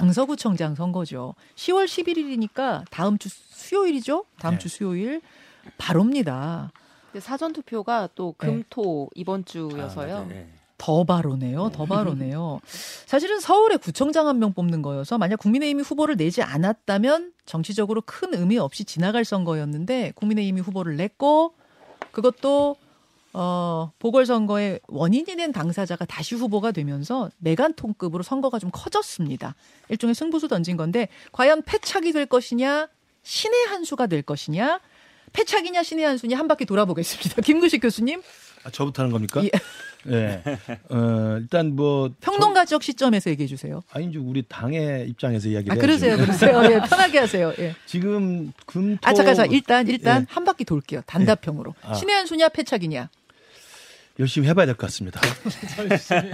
강서구청장 선거죠. 10월 11일이니까 다음 주 수요일이죠. 다음 네. 주 수요일 바로입니다. 사전 투표가 또 네. 금토 이번 주여서요. 아, 네. 더 바로네요. 더 바로네요. 사실은 서울에 구청장 한 명 뽑는 거여서 만약 국민의힘이 후보를 내지 않았다면 정치적으로 큰 의미 없이 지나갈 선거였는데 국민의힘이 후보를 냈고 그것도 어 보궐선거의 원인이 된 당사자가 다시 후보가 되면서 메간통급으로 선거가 좀 커졌습니다. 일종의 승부수 던진 건데 과연 패착이 될 것이냐 신의 한 수가 될 것이냐 패착이냐 신의 한 수냐 한 바퀴 돌아보겠습니다. 김구식 교수님 아, 저부터 하는 겁니까? 예. 예. 어, 일단 뭐 평론가적 시점에서 얘기해 주세요. 저, 아니 이제 우리 당의 입장에서 이야기를 아. 그러세요, 그러세요. 예, 편하게 하세요. 예. 지금 금토 아 잠깐, 잠깐 일단 일단 예. 한 바퀴 돌게요. 단답형으로 아. 신의 한 수냐 패착이냐. 열심히 해봐야 될 것 같습니다.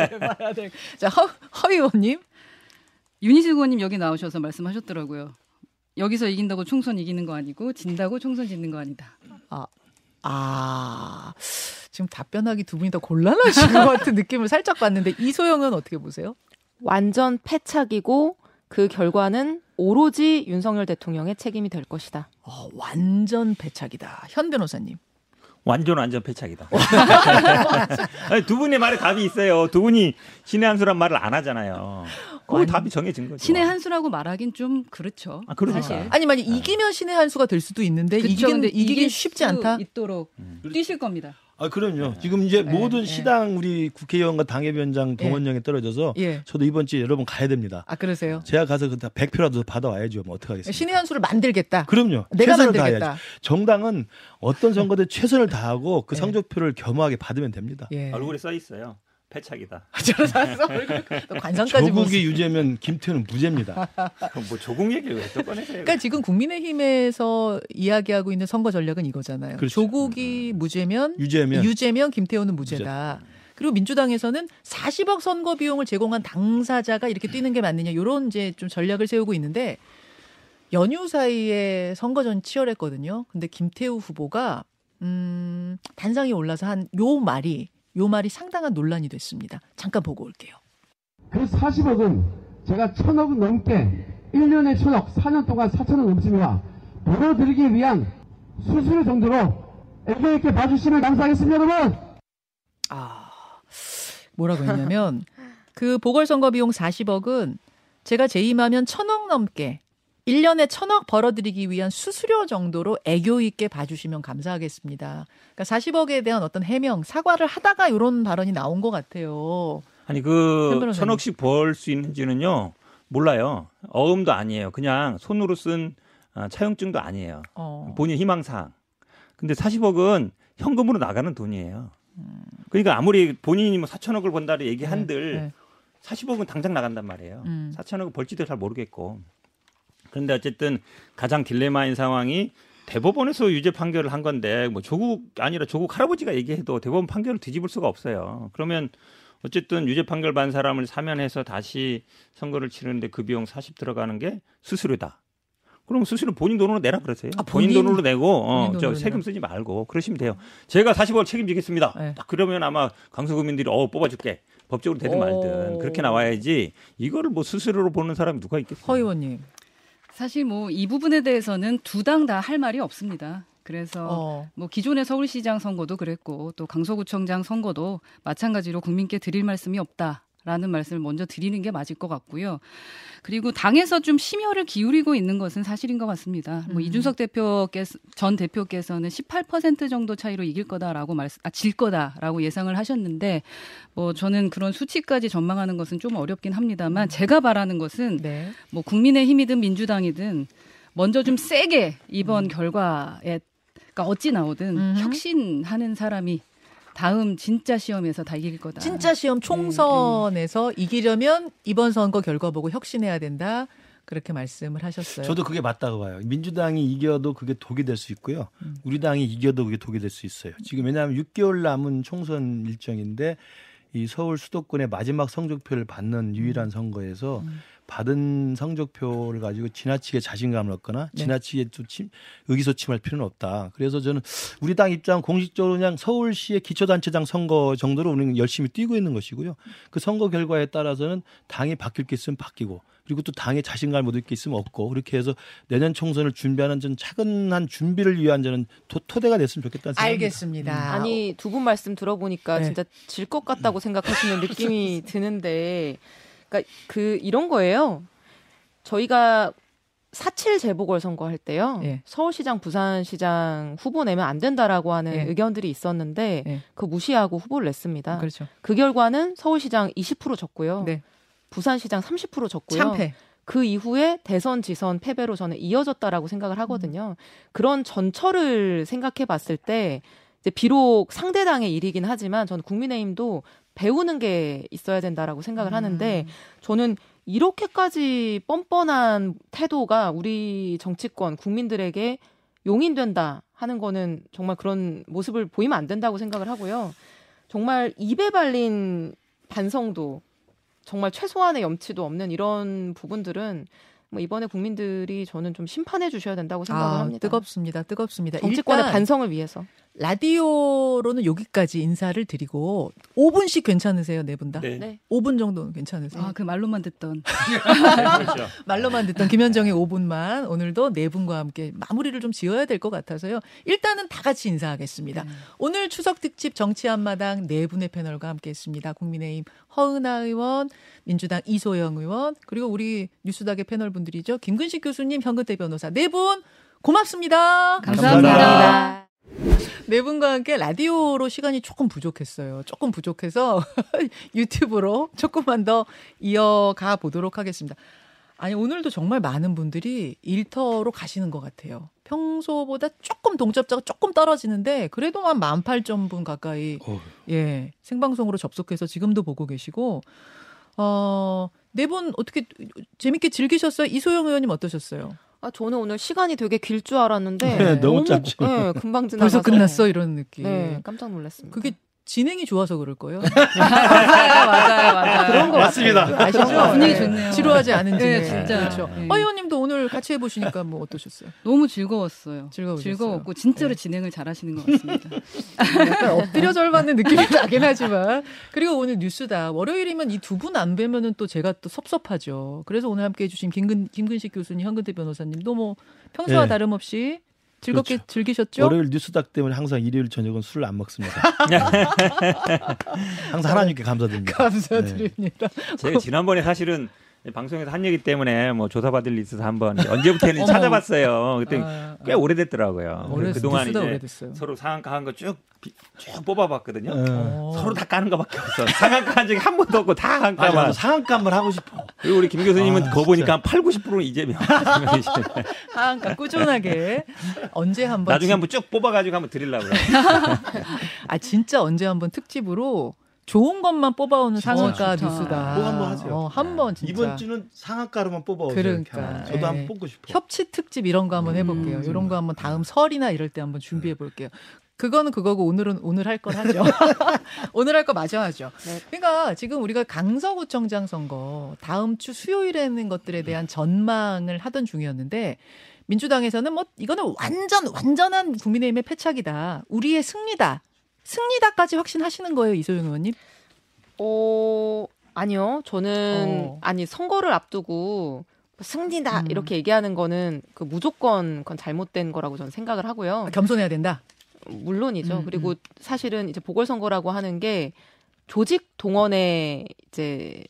자 허, 허 의원님. 윤희식 의원님 여기 나오셔서 말씀하셨더라고요. 여기서 이긴다고 총선 이기는 거 아니고 진다고 총선 짓는 거 아니다. 아 지금 답변하기 두 분이 더 곤란하신 것 같은 느낌을 살짝 받는데 이소영은 어떻게 보세요? 완전 패착이고 그 결과는 오로지 윤석열 대통령의 책임이 될 것이다. 어, 완전 패착이다. 현 변호사님. 완전 완전 패착이다. 아니, 두 분의 말에 답이 있어요. 두 분이 신의 한 수란 말을 안 하잖아요. 완- 답이 정해진 거죠. 신의 한 수라고 말하긴 좀 그렇죠. 아, 그러니까. 사실. 아니 만약 이기면 신의 한 수가 될 수도 있는데 그쵸, 이긴 이기긴 이길 쉽지 수 않다. 있도록 뛰실 겁니다. 아 그럼요. 지금 이제 네, 모든 네. 시당 우리 국회의원과 당협위원장 동원령에 떨어져서 예. 저도 이번 주에 여러분 가야 됩니다. 아 그러세요. 제가 가서 그다 100표라도 받아와야죠. 뭐 어떻게 하겠습니까? 신의 한 수를 만들겠다. 그럼요. 내가 최선을 만들겠다. 다해야죠. 정당은 어떤 선거든 최선을 다하고 그 네. 성적표를 겸허하게 받으면 됩니다. 예. 얼굴에 써 있어요. 패착이다. 샀어. 관상까지 못 조국이 유죄면 김태우는 무죄입니다. 뭐 조국 얘기를 왜또 꺼내세요? 그러니까 지금 국민의힘에서 이야기하고 있는 선거 전략은 이거잖아요. 그렇죠. 조국이 무죄면 유죄면 유죄면 김태호는 무죄다. 그리고 민주당에서는 40억 선거 비용을 제공한 당사자가 이렇게 뛰는 게 맞느냐 이런 이제 좀 전략을 세우고 있는데 연휴 사이에 선거전 치열했거든요. 근데 김태우 후보가 음 단상이 올라서 한 요 말이 요 말이 상당한 논란이 됐습니다. 잠깐 보고 올게요. 그 40억은 제가 천억 넘게 1년에 천억, 4년 동안 4천억 넘습니다. 벌어들이기 위한 수수료 정도로 애교 있게 봐주시면 감사하겠습니다, 여러분! 아, 뭐라고 했냐면 그 보궐선거 비용 40억은 제가 재임하면 천억 넘게 1년에 천억 벌어들이기 위한 수수료 정도로 애교 있게 봐주시면 감사하겠습니다. 그러니까 40억에 대한 어떤 해명, 사과를 하다가 이런 발언이 나온 것 같아요. 아니 현 그. 천억씩 벌 수 있는지는요 몰라요. 어음도 아니에요. 그냥 손으로 쓴 아, 차용증도 아니에요. 어. 본인 희망사항. 근데 40억은 현금으로 나가는 돈이에요. 그러니까 아무리 본인이 뭐 4천억을 번다를 얘기한들 네, 네. 40억은 당장 나간단 말이에요. 음. 4천억은 벌지도 잘 모르겠고. 그런데 어쨌든 가장 딜레마인 상황이 대법원에서 유죄 판결을 한 건데 뭐 조국 아니라 조국 할아버지가 얘기해도 대법원 판결을 뒤집을 수가 없어요. 그러면 어쨌든 유죄 판결 받은 사람을 사면해서 다시 선거를 치르는데 그 비용 40 들어가는 게 수수료다. 그럼 수수료 본인 돈으로 내라 그러세요. 아, 본인, 본인- 돈으로 내고 어, 저 세금. 쓰지 말고 그러시면 돼요. 제가 40억 책임지겠습니다. 네. 딱 그러면 아마 강서구민들이 어 뽑아줄게. 법적으로 되든 오. 말든 그렇게 나와야지 이거를 뭐 수수료로 보는 사람이 누가 있겠어요? 허 의원님. 사실 뭐 이 부분에 대해서는 두 당 다 할 말이 없습니다. 그래서 어. 뭐 기존의 서울시장 선거도 그랬고 또 강서구청장 선거도 마찬가지로 국민께 드릴 말씀이 없다 라는 말씀을 먼저 드리는 게 맞을 것 같고요. 그리고 당에서 좀 심혈을 기울이고 있는 것은 사실인 것 같습니다. 뭐 음. 이준석 대표께서 전 대표께서는 18% 정도 차이로 이길 거다라고 말씀, 아, 질 거다라고 예상을 하셨는데 뭐 저는 그런 수치까지 전망하는 것은 좀 어렵긴 합니다만 제가 바라는 것은 네. 뭐 국민의 힘이든 민주당이든 먼저 좀 세게 이번 결과에 그러니까 어찌 나오든 음흠. 혁신하는 사람이 다음 진짜 시험에서 다 이길 거다. 진짜 시험 총선에서 이기려면 이번 선거 결과 보고 혁신해야 된다. 그렇게 말씀을 하셨어요. 저도 그게 맞다고 봐요. 민주당이 이겨도 그게 독이 될 수 있고요. 음. 우리 당이 이겨도 그게 독이 될 수 있어요. 지금 왜냐하면 6개월 남은 총선 일정인데 이 서울 수도권의 마지막 성적표를 받는 유일한 선거에서 음. 받은 성적표를 가지고 지나치게 자신감을 얻거나 네. 지나치게 또 침, 의기소침할 필요는 없다. 그래서 저는 우리 당 입장 공식적으로 그냥 서울시의 기초단체장 선거 정도로 우리는 열심히 뛰고 있는 것이고요. 그 선거 결과에 따라서는 당이 바뀔 게 있으면 바뀌고 그리고 또 당에 자신감을 못 얻을 게 있으면 없고 그렇게 해서 내년 총선을 준비하는 전 차근한 준비를 위한 저는 도, 토대가 됐으면 좋겠다는 생각입니다. 알겠습니다. 아니 두 분 말씀 들어보니까 네. 진짜 질 것 같다고 생각하시는 느낌이 드는데, 그러니까 그 이런 거예요. 저희가 4.7 재보궐 선거할 때요. 예. 서울시장, 부산시장 후보 내면 안 된다라고 하는 예. 의견들이 있었는데 예. 그 무시하고 후보를 냈습니다. 그렇죠. 그 결과는 서울시장 20% 졌고요. 네. 부산시장 30% 졌고요. 참패. 그 이후에 대선 지선 패배로 저는 이어졌다라고 생각을 하거든요. 그런 전철을 생각해 봤을 때 이제 비록 상대당의 일이긴 하지만 저는 국민의힘도 배우는 게 있어야 된다라고 생각을 하는데 저는 이렇게까지 뻔뻔한 태도가 우리 정치권 국민들에게 용인된다 하는 거는 정말 그런 모습을 보이면 안 된다고 생각을 하고요. 정말 입에 발린 반성도 정말 최소한의 염치도 없는 이런 부분들은 뭐 이번에 국민들이 저는 좀 심판해 주셔야 된다고 생각을 아, 합니다. 뜨겁습니다. 뜨겁습니다. 정치권의 일단 반성을 위해서. 라디오로는 여기까지 인사를 드리고 5분씩 괜찮으세요, 네 분 다? 네. 네. 5분 정도는 괜찮으세요? 아, 그 말로만 듣던. 그렇죠. 말로만 듣던 김현정의 5분만 오늘도 네 분과 함께 마무리를 좀 지어야 될 것 같아서요. 일단은 다 같이 인사하겠습니다. 오늘 추석 특집 정치 한마당 네 분의 패널과 함께 했습니다. 국민의힘 허은하 의원, 민주당 이소영 의원, 그리고 우리 뉴스닥의 패널 분들이죠. 김근식 교수님, 현근태 변호사 네 분 고맙습니다. 감사합니다. 네 분과 함께 라디오로 시간이 조금 부족했어요. 조금 부족해서 유튜브로 조금만 더 이어가 보도록 하겠습니다. 아니, 오늘도 정말 많은 분들이 일터로 가시는 것 같아요. 평소보다 조금 동접자가 조금 떨어지는데, 그래도 한 18,000분 가까이, 어휴. 예, 생방송으로 접속해서 지금도 보고 계시고, 어, 네 분 어떻게 재밌게 즐기셨어요? 이소영 의원님 어떠셨어요? 아 저는 오늘 시간이 되게 길 줄 알았는데 네, 너무 짧죠. 네, 금방 지나가서 벌써 끝났어? 이런 느낌. 네, 깜짝 놀랐습니다. 그게 진행이 좋아서 그럴 거예요. 맞아요, 맞아요, 맞아요. 그런 거 맞습니다. 같아요. 아시죠? 분위기 네. 좋네요. 지루하지 않은 진행. 네, 진짜. 그렇죠. 네. 허 의원님도 오늘 같이 해보시니까 뭐 어떠셨어요? 너무 즐거웠어요. 즐거우셨어요? 즐거웠고 진짜로 네. 진행을 잘하시는 것 같습니다. 약간 엎드려 절받는 느낌이 나긴 하지만 그리고 오늘 뉴스다 월요일이면 이 두 분 안 뵈면은 또 제가 또 섭섭하죠. 그래서 오늘 함께 해 주신 김근 김근식 교수님, 현근태 변호사님도 뭐 평소와 네. 다름없이 즐겁게 그렇죠. 즐기셨죠? 월요일 뉴스닥 때문에 항상 일요일 저녁은 술을 안 먹습니다. 항상 하나님께 감사드립니다. 감사드립니다. 제가 지난번에 사실은 방송에서 한 얘기 때문에 뭐 조사받을 일 있어서 한번 언제부터 했는지 어머. 찾아봤어요. 그때 아, 꽤 오래됐더라고요. 오래 그동안 뉴스다 이제 오래됐어요. 서로 상한가 한 거 쭉쭉 뽑아봤거든요. 네. 어. 서로 다 까는 거밖에 없어. 상한가 한 적이 한 번도 없고 다 한가만. 상한가 한번 하고 싶어. 그리고 우리 김 교수님은 아, 거 보니까 한 8, 90%는 이재명. 하한가 꾸준하게 언제 한번 나중에 한번 쭉 뽑아가지고 한번 드리려고 그래요. 아 진짜 언제 한번 특집으로 좋은 것만 뽑아오는 상한가 좋다. 뉴스다. 꼭 한번 하세요. 어, 한번 진짜. 이번 주는 상한가로만 뽑아오세요. 그러니까. 저도 예. 한번 뽑고 싶어. 협치 특집 이런 거 한번 해볼게요. 음. 이런 거 한번 다음 설이나 이럴 때 한번 준비해 볼게요. 그거는 그거고 오늘은 오늘 할 건 하죠. 오늘 할 거 마저 하죠. 네. 그러니까 지금 우리가 강서구청장 선거 다음 주 수요일에는 것들에 대한 전망을 하던 중이었는데 민주당에서는 뭐 이거는 완전 완전한 국민의힘의 패착이다. 우리의 승리다. 승리다까지 확신하시는 거예요, 이소영 의원님? 어, 아니요. 저는 어. 아니 선거를 앞두고 승리다 음. 이렇게 얘기하는 거는 그 무조건 그건 잘못된 거라고 저는 생각을 하고요. 아, 겸손해야 된다. 물론이죠. 음, 그리고 사실은 이제 보궐선거라고 하는 게 조직 동원의 이제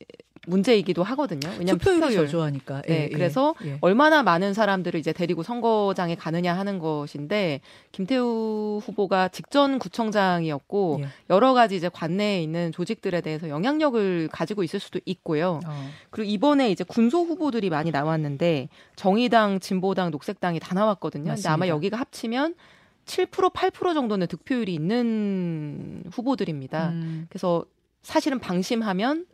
문제이기도 하거든요. 왜냐하면 투표율. 저조하니까. 네, 예, 예, 그래서 예. 얼마나 많은 사람들을 이제 데리고 선거장에 가느냐 하는 것인데 김태우 후보가 직전 구청장이었고 예. 여러 가지 이제 관내에 있는 조직들에 대해서 영향력을 가지고 있을 수도 있고요. 어. 그리고 이번에 이제 군소 후보들이 많이 나왔는데 정의당, 진보당, 녹색당이 다 나왔거든요. 근데 맞습니다. 아마 여기가 합치면 7% 8% 정도는 득표율이 있는 후보들입니다. 음. 그래서 사실은 방심하면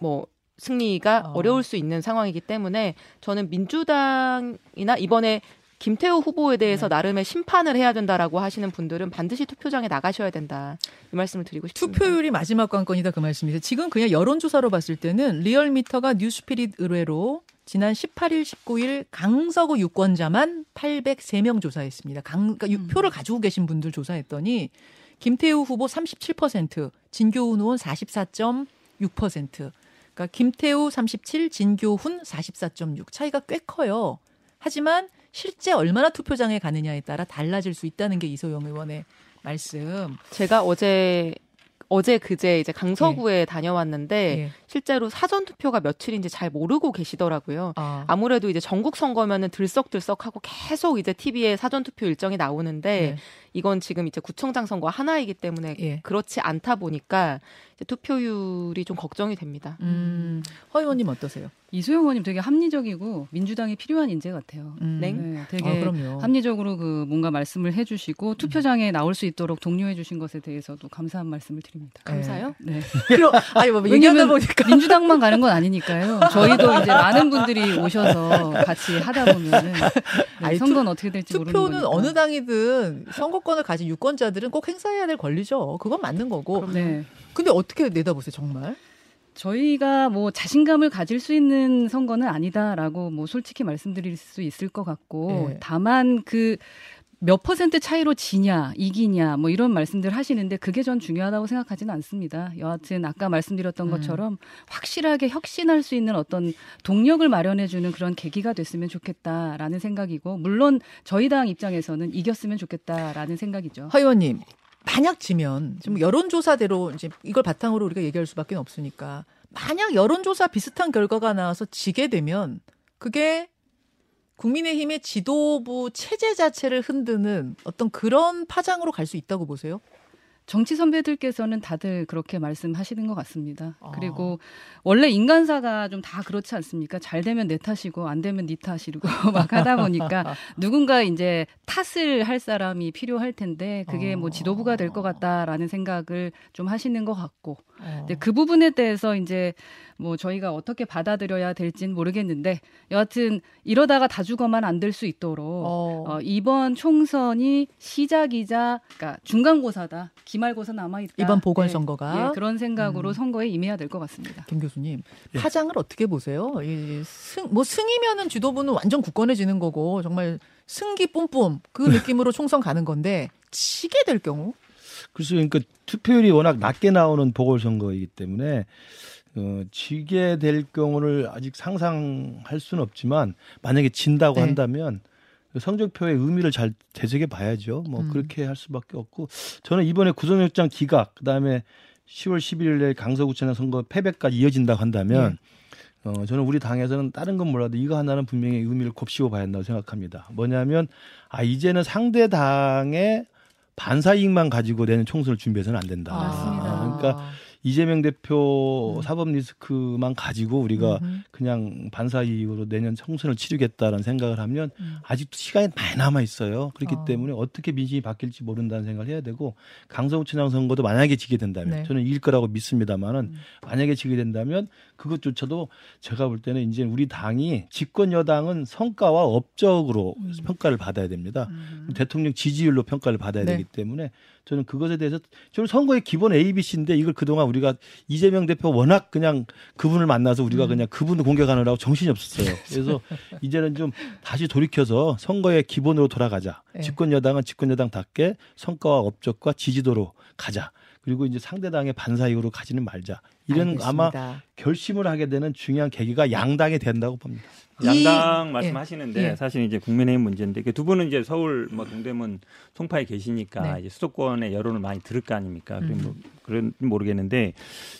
뭐 승리가 어. 어. 려울 수 있는 상황이기 때문에 저는 민주당이나 이번에 김태우 후보에 대해서 나름의 심판을 해야 된다라고 하시는 분들은 반드시 투표장에 나가셔야 된다. 이 말씀을 드리고 싶습니다. 투표율이 마지막 관건이다 그 말씀이세요. 지금 그냥 여론조사로 봤을 때는 리얼미터가 뉴스피릿 의뢰로 지난 18일, 19일 강서구 유권자만 803명 조사했습니다. 강, 그러니까 유- 표를 가지고 계신 분들 조사했더니 김태우 후보 37%, 진교훈 의원 44.6%. 그러니까 김태우 37, 진교훈 44.6 차이가 꽤 커요. 하지만 실제 얼마나 투표장에 가느냐에 따라 달라질 수 있다는 게 이소영 의원의 말씀. 제가 어제 어제 그제 이제 강서구에 다녀왔는데 예. 실제로 사전 투표가 며칠인지 잘 모르고 계시더라고요. 아, 아무래도 이제 전국 선거면은 들썩들썩하고 계속 이제 TV에 사전 투표 일정이 나오는데 네. 이건 지금 이제 구청장 선거 하나이기 때문에 예. 그렇지 않다 보니까 이제 투표율이 좀 걱정이 됩니다. 음, 허 의원님 어떠세요? 이소영 의원님 되게 합리적이고 민주당이 필요한 인재 같아요. 음. 네. 네, 아, 되게 그럼요. 합리적으로 그 뭔가 말씀을 해주시고 투표장에 나올 수 있도록 독려해 주신 것에 대해서도 감사한 말씀을 드립니다. 감사요? 네. 그럼 아니 뭐 얘기하다 왜냐면 보니까 민주당만 가는 건 아니니까요. 저희도 이제 많은 분들이 오셔서 같이 하다 보면은 네, 선거는 어떻게 될지 모르는 투표는 거니까. 어느 당이든 선거권을 가진 유권자들은 꼭 행사해야 될 권리죠. 그건 맞는 거고. 네. 근데 어떻게 내다보세요, 정말? 저희가 뭐 자신감을 가질 수 있는 선거는 아니다라고 뭐 솔직히 말씀드릴 수 있을 것 같고 예. 다만 그 몇 퍼센트 차이로 지냐, 이기냐, 뭐 이런 말씀들 하시는데 그게 전 중요하다고 생각하지는 않습니다. 여하튼 아까 말씀드렸던 음. 것처럼 확실하게 혁신할 수 있는 어떤 동력을 마련해주는 그런 계기가 됐으면 좋겠다라는 생각이고, 물론 저희 당 입장에서는 이겼으면 좋겠다라는 생각이죠. 허 의원님, 만약 지면 좀 여론조사대로 이제 이걸 바탕으로 우리가 얘기할 수밖에 없으니까 만약 여론조사 비슷한 결과가 나와서 지게 되면 그게 국민의힘의 지도부 체제 자체를 흔드는 어떤 그런 파장으로 갈 수 있다고 보세요? 정치 선배들께서는 다들 그렇게 말씀하시는 것 같습니다. 아. 그리고 원래 인간사가 좀 다 그렇지 않습니까? 잘 되면 내 탓이고 안 되면 네 탓이고 막 하다 보니까 누군가 이제 탓을 할 사람이 필요할 텐데 그게 뭐 지도부가 될 것 같다라는 생각을 좀 하시는 것 같고 어. 근데 그 부분에 대해서 이제 뭐 저희가 어떻게 받아들여야 될지는 모르겠는데 여하튼 이러다가 다 죽어만 안 될 수 있도록 어. 어, 이번 총선이 시작이자 그러니까 중간고사다. 기말고사 남아 있다. 이번 보궐선거가? 예, 그런 생각으로 음. 선거에 임해야 될 것 같습니다. 김 교수님 예. 파장을 어떻게 보세요? 이 승, 뭐 승이면은 지도부는 완전 굳건해지는 거고 정말 승기 뿜뿜 그 느낌으로 총선 가는 건데 치게 될 경우 그래서 그러니까 투표율이 워낙 낮게 나오는 보궐선거이기 때문에 어, 지게 될 경우를 아직 상상할 수는 없지만 만약에 진다고 네. 한다면 그 성적표의 의미를 잘 되새겨 봐야죠. 뭐 음. 그렇게 할 수밖에 없고 저는 이번에 구속영장 기각 그다음에 10월 11일에 강서구청장 선거 패배까지 이어진다고 한다면 네. 어, 저는 우리 당에서는 다른 건 몰라도 이거 하나는 분명히 의미를 곱씹어 봐야 한다고 생각합니다. 뭐냐면 아 이제는 상대 당의 반사 이익만 가지고 내는 총선을 준비해서는 안 된다. 맞습니다. 그러니까 이재명 대표 사법 리스크만 가지고 우리가 음. 그냥 반사 이익으로 내년 총선을 치르겠다라는 생각을 하면 음. 아직도 시간이 많이 남아 있어요. 그렇기 어. 때문에 어떻게 민심이 바뀔지 모른다는 생각을 해야 되고 강서구청장 선거도 만약에 지게 된다면 네. 저는 이길 거라고 믿습니다만은 음. 만약에 지게 된다면 그것조차도 제가 볼 때는 이제 우리 당이 집권 여당은 성과와 업적으로 음. 평가를 받아야 됩니다. 음. 대통령 지지율로 평가를 받아야 네. 되기 때문에 저는 그것에 대해서 저는 선거의 기본 A, B, C인데 이걸 그동안 우리가 이재명 대표 워낙 그냥 그분을 만나서 우리가 음. 그냥 그분을 공격하느라고 정신이 없었어요. 그래서 이제는 좀 다시 돌이켜서 선거의 기본으로 돌아가자. 네. 집권 여당은 집권 여당답게 성과와 업적과 지지도로 가자. 그리고 이제 상대당의 반사이익으로 가지는 말자. 이런 아마 알겠습니다. 결심을 하게 되는 중요한 계기가 양당이 된다고 봅니다. 이- 양당 예. 말씀하시는데 예. 사실 이제 국민의힘 문제인데 이게 두 분은 이제 서울 뭐 동대문 송파에 계시니까 네. 이제 수도권의 여론을 많이 들을 거 아닙니까? 그래 음. 뭐 그런 모르겠는데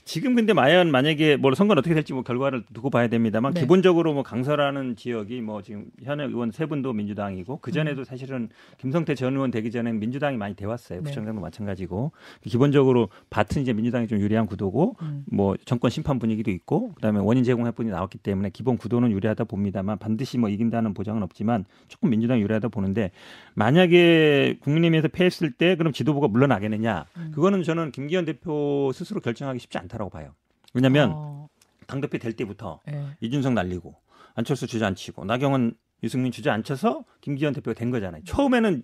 지금 근데 마연 만약에 뭐 선거는 어떻게 될지 뭐 결과를 두고 봐야 됩니다만 네. 기본적으로 뭐 강서라는 지역이 뭐 지금 현역 의원 세 분도 민주당이고 그 전에도 사실은 김성태 전 의원 되기 전에는 민주당이 많이 돼왔어요. 네. 부청장도 마찬가지고 기본적으로 밭은 이제 민주당이 좀 유리한 구도고 음. 뭐 정권 심판 분위기도 있고 그다음에 원인 제공 해분이 나왔기 때문에 기본 구도는 유리하다 봅니다만 반드시 뭐 이긴다는 보장은 없지만 조금 민주당 이 유리하다 보는데 만약에 국민의힘에서 패했을 때 그럼 지도부가 물러나겠느냐 음. 그거는 저는 김기현 대표 스스로 결정하기 쉽지 않다라고 봐요. 왜냐하면 어, 당대표 될 때부터 예. 이준석 날리고 안철수 주저앉히고 나경원 유승민 주저앉혀서 김기현 대표가 된 거잖아요. 처음에는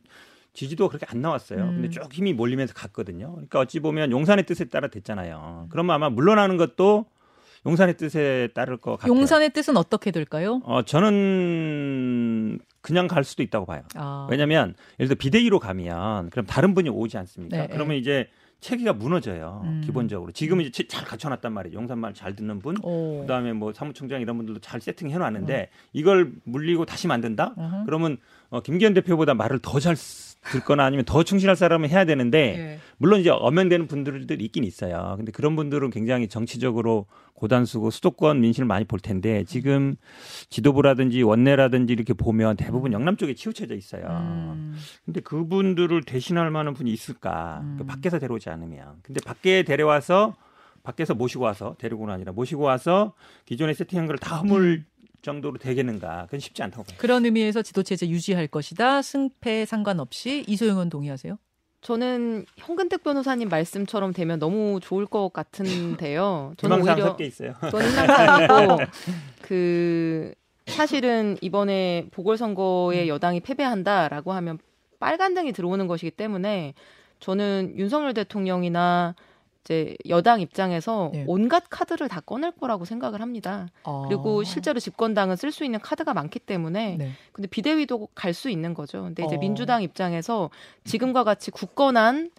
지지도가 그렇게 안 나왔어요. 음. 근데 쭉 힘이 몰리면서 갔거든요. 그러니까 어찌 보면 용산의 뜻에 따라 됐잖아요. 그러면 아마 물러나는 것도 용산의 뜻에 따를 것 같아요. 용산의 뜻은 어떻게 될까요? 어, 저는 그냥 갈 수도 있다고 봐요. 아. 왜냐면 예를 들어 비대위로 가면 그럼 다른 분이 오지 않습니까? 네, 그러면 이제 체계가 무너져요. 음. 기본적으로. 지금은 이제 잘 갖춰놨단 말이에요. 용산말 잘 듣는 분, 오. 그다음에 뭐 사무총장 이런 분들도 잘 세팅해 놨는데 이걸 물리고 다시 만든다? 어허. 그러면 어, 김기현 대표보다 말을 더 잘 듣거나 아니면 더 충실할 사람을 해야 되는데 예. 물론 이제 엄연되는 분들도 있긴 있어요. 근데 그런 분들은 굉장히 정치적으로 고단수고 수도권 민심을 많이 볼 텐데 지금 지도부라든지 원내라든지 이렇게 보면 대부분 영남 쪽에 치우쳐져 있어요. 음. 근데 그분들을 대신할 만한 분이 있을까? 음. 그 밖에서 데려오지 않으면. 근데 밖에 데려와서 밖에서 모시고 와서 데리고는 아니라 모시고 와서 기존에 세팅한 걸 다 허물 정도로 되겠는가? 그건 쉽지 않다고 봐요. 그런 의미에서 지도체제 유지할 것이다. 승패 상관없이 이소영은 동의하세요? 저는 현근택 변호사님 말씀처럼 되면 너무 좋을 것 같은데요. 저는 오히려 섞여 있어요. 저는 희망사항이고 그 사실은 이번에 보궐선거에 여당이 패배한다라고 하면 빨간등이 들어오는 것이기 때문에 저는 윤석열 대통령이나 이제 여당 입장에서 네. 온갖 카드를 다 꺼낼 거라고 생각을 합니다. 그리고 아. 실제로 집권당은 쓸 수 있는 카드가 많기 때문에 네. 근데 비대위도 갈 수 있는 거죠. 근데 이제 어. 민주당 입장에서 지금과 같이 굳건한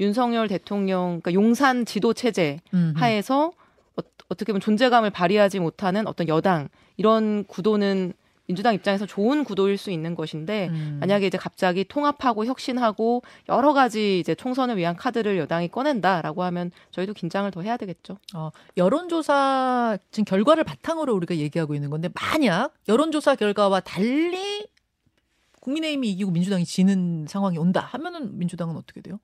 윤석열 대통령 그러니까 용산 지도 체제 음. 하에서 어, 어떻게 보면 존재감을 발휘하지 못하는 어떤 여당 이런 구도는 민주당 입장에서 좋은 구도일 수 있는 것인데 음. 만약에 이제 갑자기 통합하고 혁신하고 여러 가지 이제 총선을 위한 카드를 여당이 꺼낸다라고 하면 저희도 긴장을 더 해야 되겠죠. 어, 여론조사 지금 결과를 바탕으로 우리가 얘기하고 있는 건데 만약 여론조사 결과와 달리 국민의힘이 이기고 민주당이 지는 상황이 온다 하면은 민주당은 어떻게 돼요?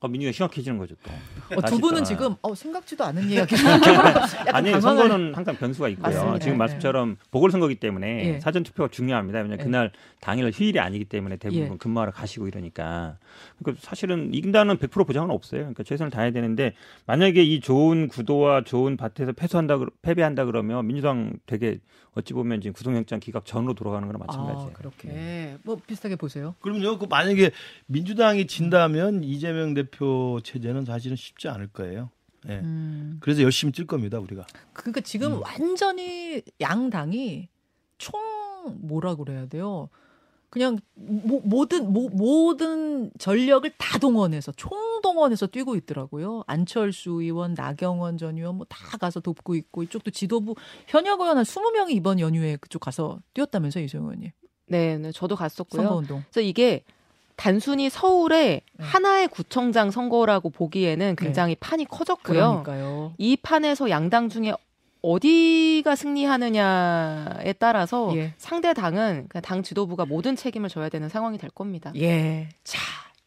어, 민주가 심각해지는 거죠 또. 어, 두 분은 아. 지금 어, 생각지도 않은 이야기를 약간 아니 당황을- 선거는 항상 변수가 있고요. 맞습니다. 지금 네, 말씀처럼 보궐선거기 때문에 예. 사전 투표가 중요합니다. 왜냐하면 예. 그날 당일 휴일이 아니기 때문에 대부분 예. 근무하러 가시고 이러니까. 그러니까 사실은 이긴다는 100% 보장은 없어요. 그러니까 최선을 다해야 되는데 만약에 이 좋은 구도와 좋은 밭에서 패소한다 패배한다 그러면 민주당 되게 어찌 보면 지금 구속영장 기각 전으로 돌아가는 거랑 마찬가지예요. 아, 그렇게 뭐 비슷하게 보세요. 그러면요, 그 만약에 민주당이 진다면 이재명 대표 체제는 사실은 쉽지 않을 거예요. 예. 음. 그래서 열심히 뛸 겁니다, 우리가. 그러니까 지금 음. 완전히 양당이 총 뭐라 그래야 돼요? 그냥 모, 모든 모, 모든 전력을 다 동원해서 총동원해서 뛰고 있더라고요. 안철수 의원, 나경원 전 의원 뭐 다 가서 돕고 있고 이쪽도 지도부 현역 의원 한 20명이 이번 연휴에 그쪽 가서 뛰었다면서요, 이소영 의원님. 네, 네 저도 갔었고요. 선거운동. 그래서 이게 단순히 서울의 네. 하나의 구청장 선거라고 보기에는 굉장히 판이 커졌고요. 그러니까요. 이 판에서 양당 중에 어디가 승리하느냐에 따라서 예. 상대 당은 당 지도부가 모든 책임을 져야 되는 상황이 될 겁니다. 예. 자,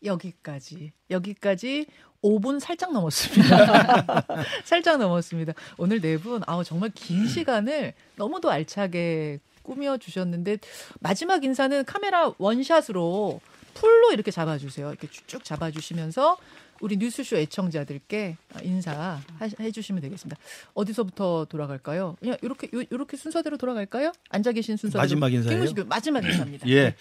여기까지. 여기까지 5분 살짝 넘었습니다. 살짝 넘었습니다. 오늘 네 분, 아우, 정말 긴 시간을 너무도 알차게 꾸며주셨는데, 마지막 인사는 카메라 원샷으로 풀로 이렇게 잡아주세요. 이렇게 쭉 잡아주시면서 우리 뉴스쇼 애청자들께 인사 해 주시면 되겠습니다. 어디서부터 돌아갈까요? 그냥 이렇게 이렇게 순서대로 돌아갈까요? 앉아 계신 순서대로. 마지막 인사예요? 마지막 인사입니다. 예.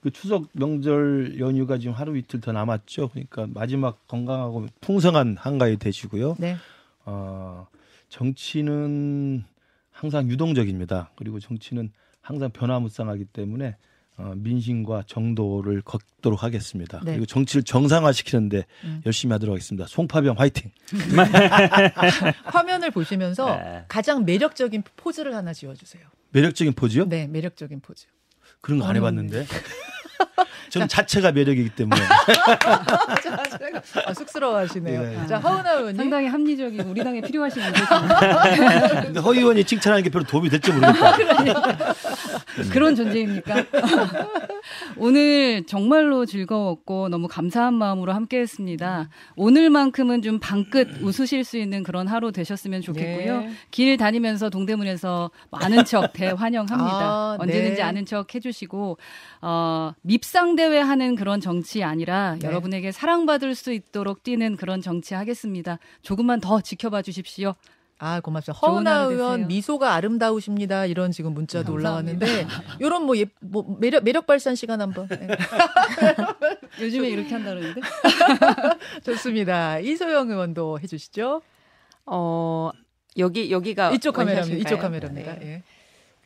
그 추석 명절 연휴가 지금 하루 이틀 더 남았죠. 그러니까 마지막 건강하고 풍성한 한가위 되시고요. 네. 어, 정치는 항상 유동적입니다. 그리고 정치는 항상 변화무쌍하기 때문에 어, 민심과 정도를 걷도록 하겠습니다. 네. 그리고 정치를 정상화시키는데 음. 열심히 하도록 하겠습니다. 송파병 화이팅! 화면을 보시면서 네. 가장 매력적인 포즈를 하나 지어주세요. 매력적인 포즈요? 네, 매력적인 포즈. 그런 거 안 해봤는데. 저는 자체가 매력이기 때문에. 아, 쑥스러워하시네요. 예. 자, 하은아 의원님. 상당히 합리적이고 우리 당에 필요하신. 근데 허 의원이 칭찬하는 게 별로 도움이 될지 모르겠다. 그런 존재입니까? 오늘 정말로 즐거웠고 너무 감사한 마음으로 함께했습니다. 오늘만큼은 좀 방긋 웃으실 수 있는 그런 하루 되셨으면 좋겠고요. 예. 길 다니면서 동대문에서 아는 척 대환영합니다. 아, 언제든지 네. 아는 척 해주시고 어, 밉상 대회 하는 그런 정치 아니라 네. 여러분에게 사랑받을 수 있도록 뛰는 그런 정치 하겠습니다. 조금만 더 지켜봐 주십시오. 아 고맙습니다. 허은아 의원. 미소가 아름다우십니다. 이런 지금 문자도 감사합니다. 올라왔는데 이런 뭐, 예, 뭐 매력 매력 발산 시간 한번 네. 요즘에 이렇게 한다 그러는데. 좋습니다. 이소영 의원도 해 주시죠. 어, 여기 여기가 이쪽 카메라입니다. 이쪽 카메라입니다. 네. 예.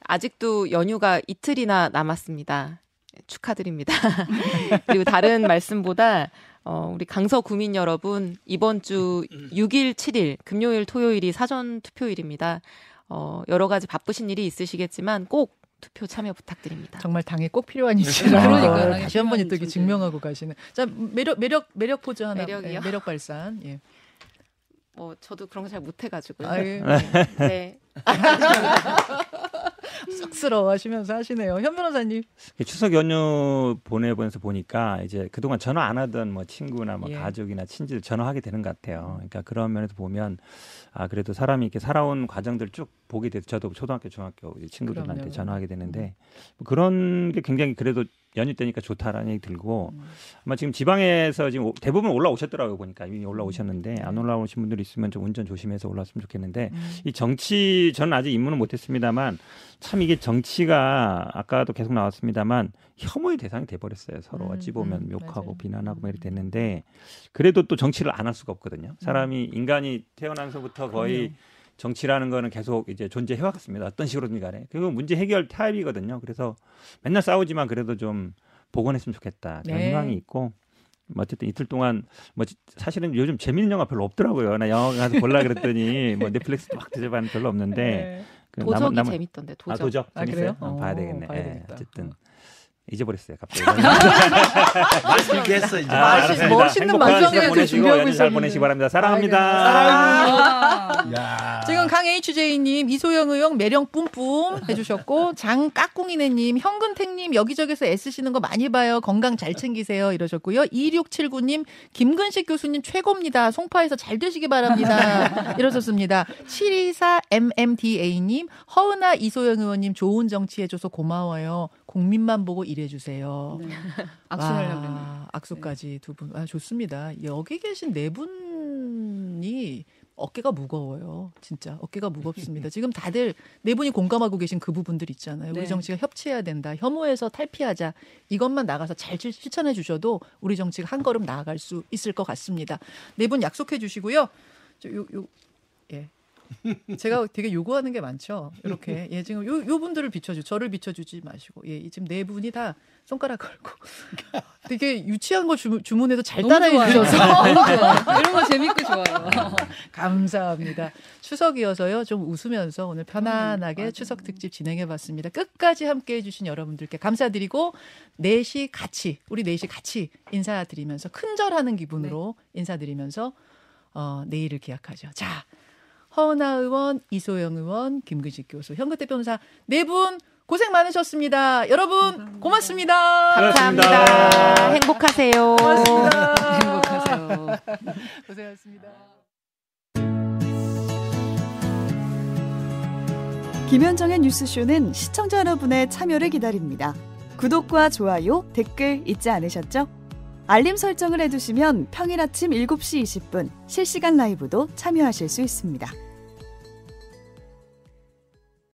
아직도 연휴가 이틀이나 남았습니다. 축하드립니다. 그리고 다른 말씀보다 어, 우리 강서 구민 여러분 이번 주 6일, 7일 금요일, 토요일이 사전 투표일입니다. 어, 여러 가지 바쁘신 일이 있으시겠지만 꼭 투표 참여 부탁드립니다. 정말 당에 꼭 필요한 그러니까요. 당에 다시 한 번 또. 증명하고 가시는. 자 매력 매력 매력 포즈 하나. 매력이요? 예, 매력 발산. 예. 뭐 저도 그런 거 잘 못해가지고요. 아유, 네. 쑥스러워하시면서 하시네요. 현 변호사님. 추석 연휴 보내보면서 보니까 이제 그동안 전화 안 하던 뭐 친구나 뭐 예. 가족이나 친지들 전화하게 되는 것 같아요. 그러니까 그런 면에서 보면 아 그래도 사람이 이렇게 살아온 과정들 쭉 보게 돼서 저도 초등학교, 중학교 친구들한테 그럼요. 전화하게 되는데 뭐 그런 게 굉장히 그래도 연휴 때니까 좋다라는 얘기 들고 음. 아마 지금 지방에서 지금 오- 대부분 올라오셨더라고요 보니까 이미 올라오셨는데 안 네. 올라오신 분들 있으면 좀 운전 조심해서 올라왔으면 좋겠는데 음. 이 정치 저는 아직 입문은 못했습니다만 참 이게 정치가 아까도 계속 나왔습니다만 혐오의 대상이 돼버렸어요 서로 음, 어찌 보면 음, 욕하고 맞아요. 비난하고 막 이렇게 음. 됐는데 그래도 또 정치를 안 할 수가 없거든요 사람이 인간이 태어나서부터 거의 그럼요. 정치라는 거는 계속 이제 존재해 왔습니다 어떤 식으로든 간에 그리고 문제 해결 타입이거든요 그래서 맨날 싸우지만 그래도 좀 복원했으면 좋겠다 그런 네. 희망이 있고 뭐 어쨌든 이틀 동안 뭐 지- 사실은 요즘 재밌는 영화 별로 없더라고요. 나 영화 가서 볼라 그랬더니 뭐 넷플릭스도 막 뒤져봤는데 별로 없는데 네. 그 도적이 남은- 남은- 재밌던데 도적. 아 도적 아, 재밌어요? 그래요? 어, 봐야 어, 되겠네. 봐야 예, 되겠다. 어쨌든 어. 잊어버렸어요 갑자기. 말 길게 했어 이제. 아, 맛있- 알았습니다. 멋있는 행복한 만찬 시간 같은 보내시고 잘. 보내시기 바랍니다. 사랑합니다. 아. 야. 지금 강 HJ님, 이소영 의원 매력 뿜뿜 해주셨고, 장 까꿍이네님, 현근택님 여기저기서 애쓰시는 거 많이 봐요. 건강 잘 챙기세요. 이러셨고요. 2679님, 김근식 교수님 최고입니다. 송파에서 잘 되시기 바랍니다. 이러셨습니다. 724MMDA님, 허은아 이소영 의원님 좋은 정치 해줘서 고마워요. 국민만 보고 일해주세요. 네. 그랬네. 악수까지 두 분. 아, 좋습니다. 여기 계신 네 분이 어깨가 무거워요. 진짜 어깨가 무겁습니다. 지금 다들 네 분이 공감하고 계신 그 부분들 있잖아요. 우리 네. 정치가 협치해야 된다. 혐오에서 탈피하자. 이것만 나가서 잘 실- 실천해 주셔도 우리 정치가 한 걸음 나아갈 수 있을 것 같습니다. 네 분 약속해 주시고요. 저 요, 요, 예. 제가 되게 요구하는 게 많죠. 이렇게 예 지금 요, 요 분들을 비춰주, 저를 비춰주지 마시고 예 지금 네 분이 다 손가락 걸고 되게 유치한 거 주문, 주문해도 잘 따라해. 주셔서. 이런 거 재밌고 좋아요. 감사합니다. 추석이어서요 좀 웃으면서 오늘 편안하게 음. 추석 특집 진행해봤습니다. 끝까지 함께해 주신 여러분들께 감사드리고 넷이 같이 우리 넷이 같이 인사드리면서 큰절하는 기분으로 네. 인사드리면서 어, 내일을 기약하죠. 자. 허은하 의원, 이소영 의원, 김근식 교수, 현근태 변호사 네 분 고생 많으셨습니다. 여러분 고맙습니다. 감사합니다. 행복하세요. 고맙습니다. 행복하세요. 고생하셨습니다. 김현정의 뉴스쇼는 시청자 여러분의 참여를 기다립니다. 구독과 좋아요, 댓글 잊지 않으셨죠? 알림 설정을 해두시면 평일 아침 7시 20분 실시간 라이브도 참여하실 수 있습니다.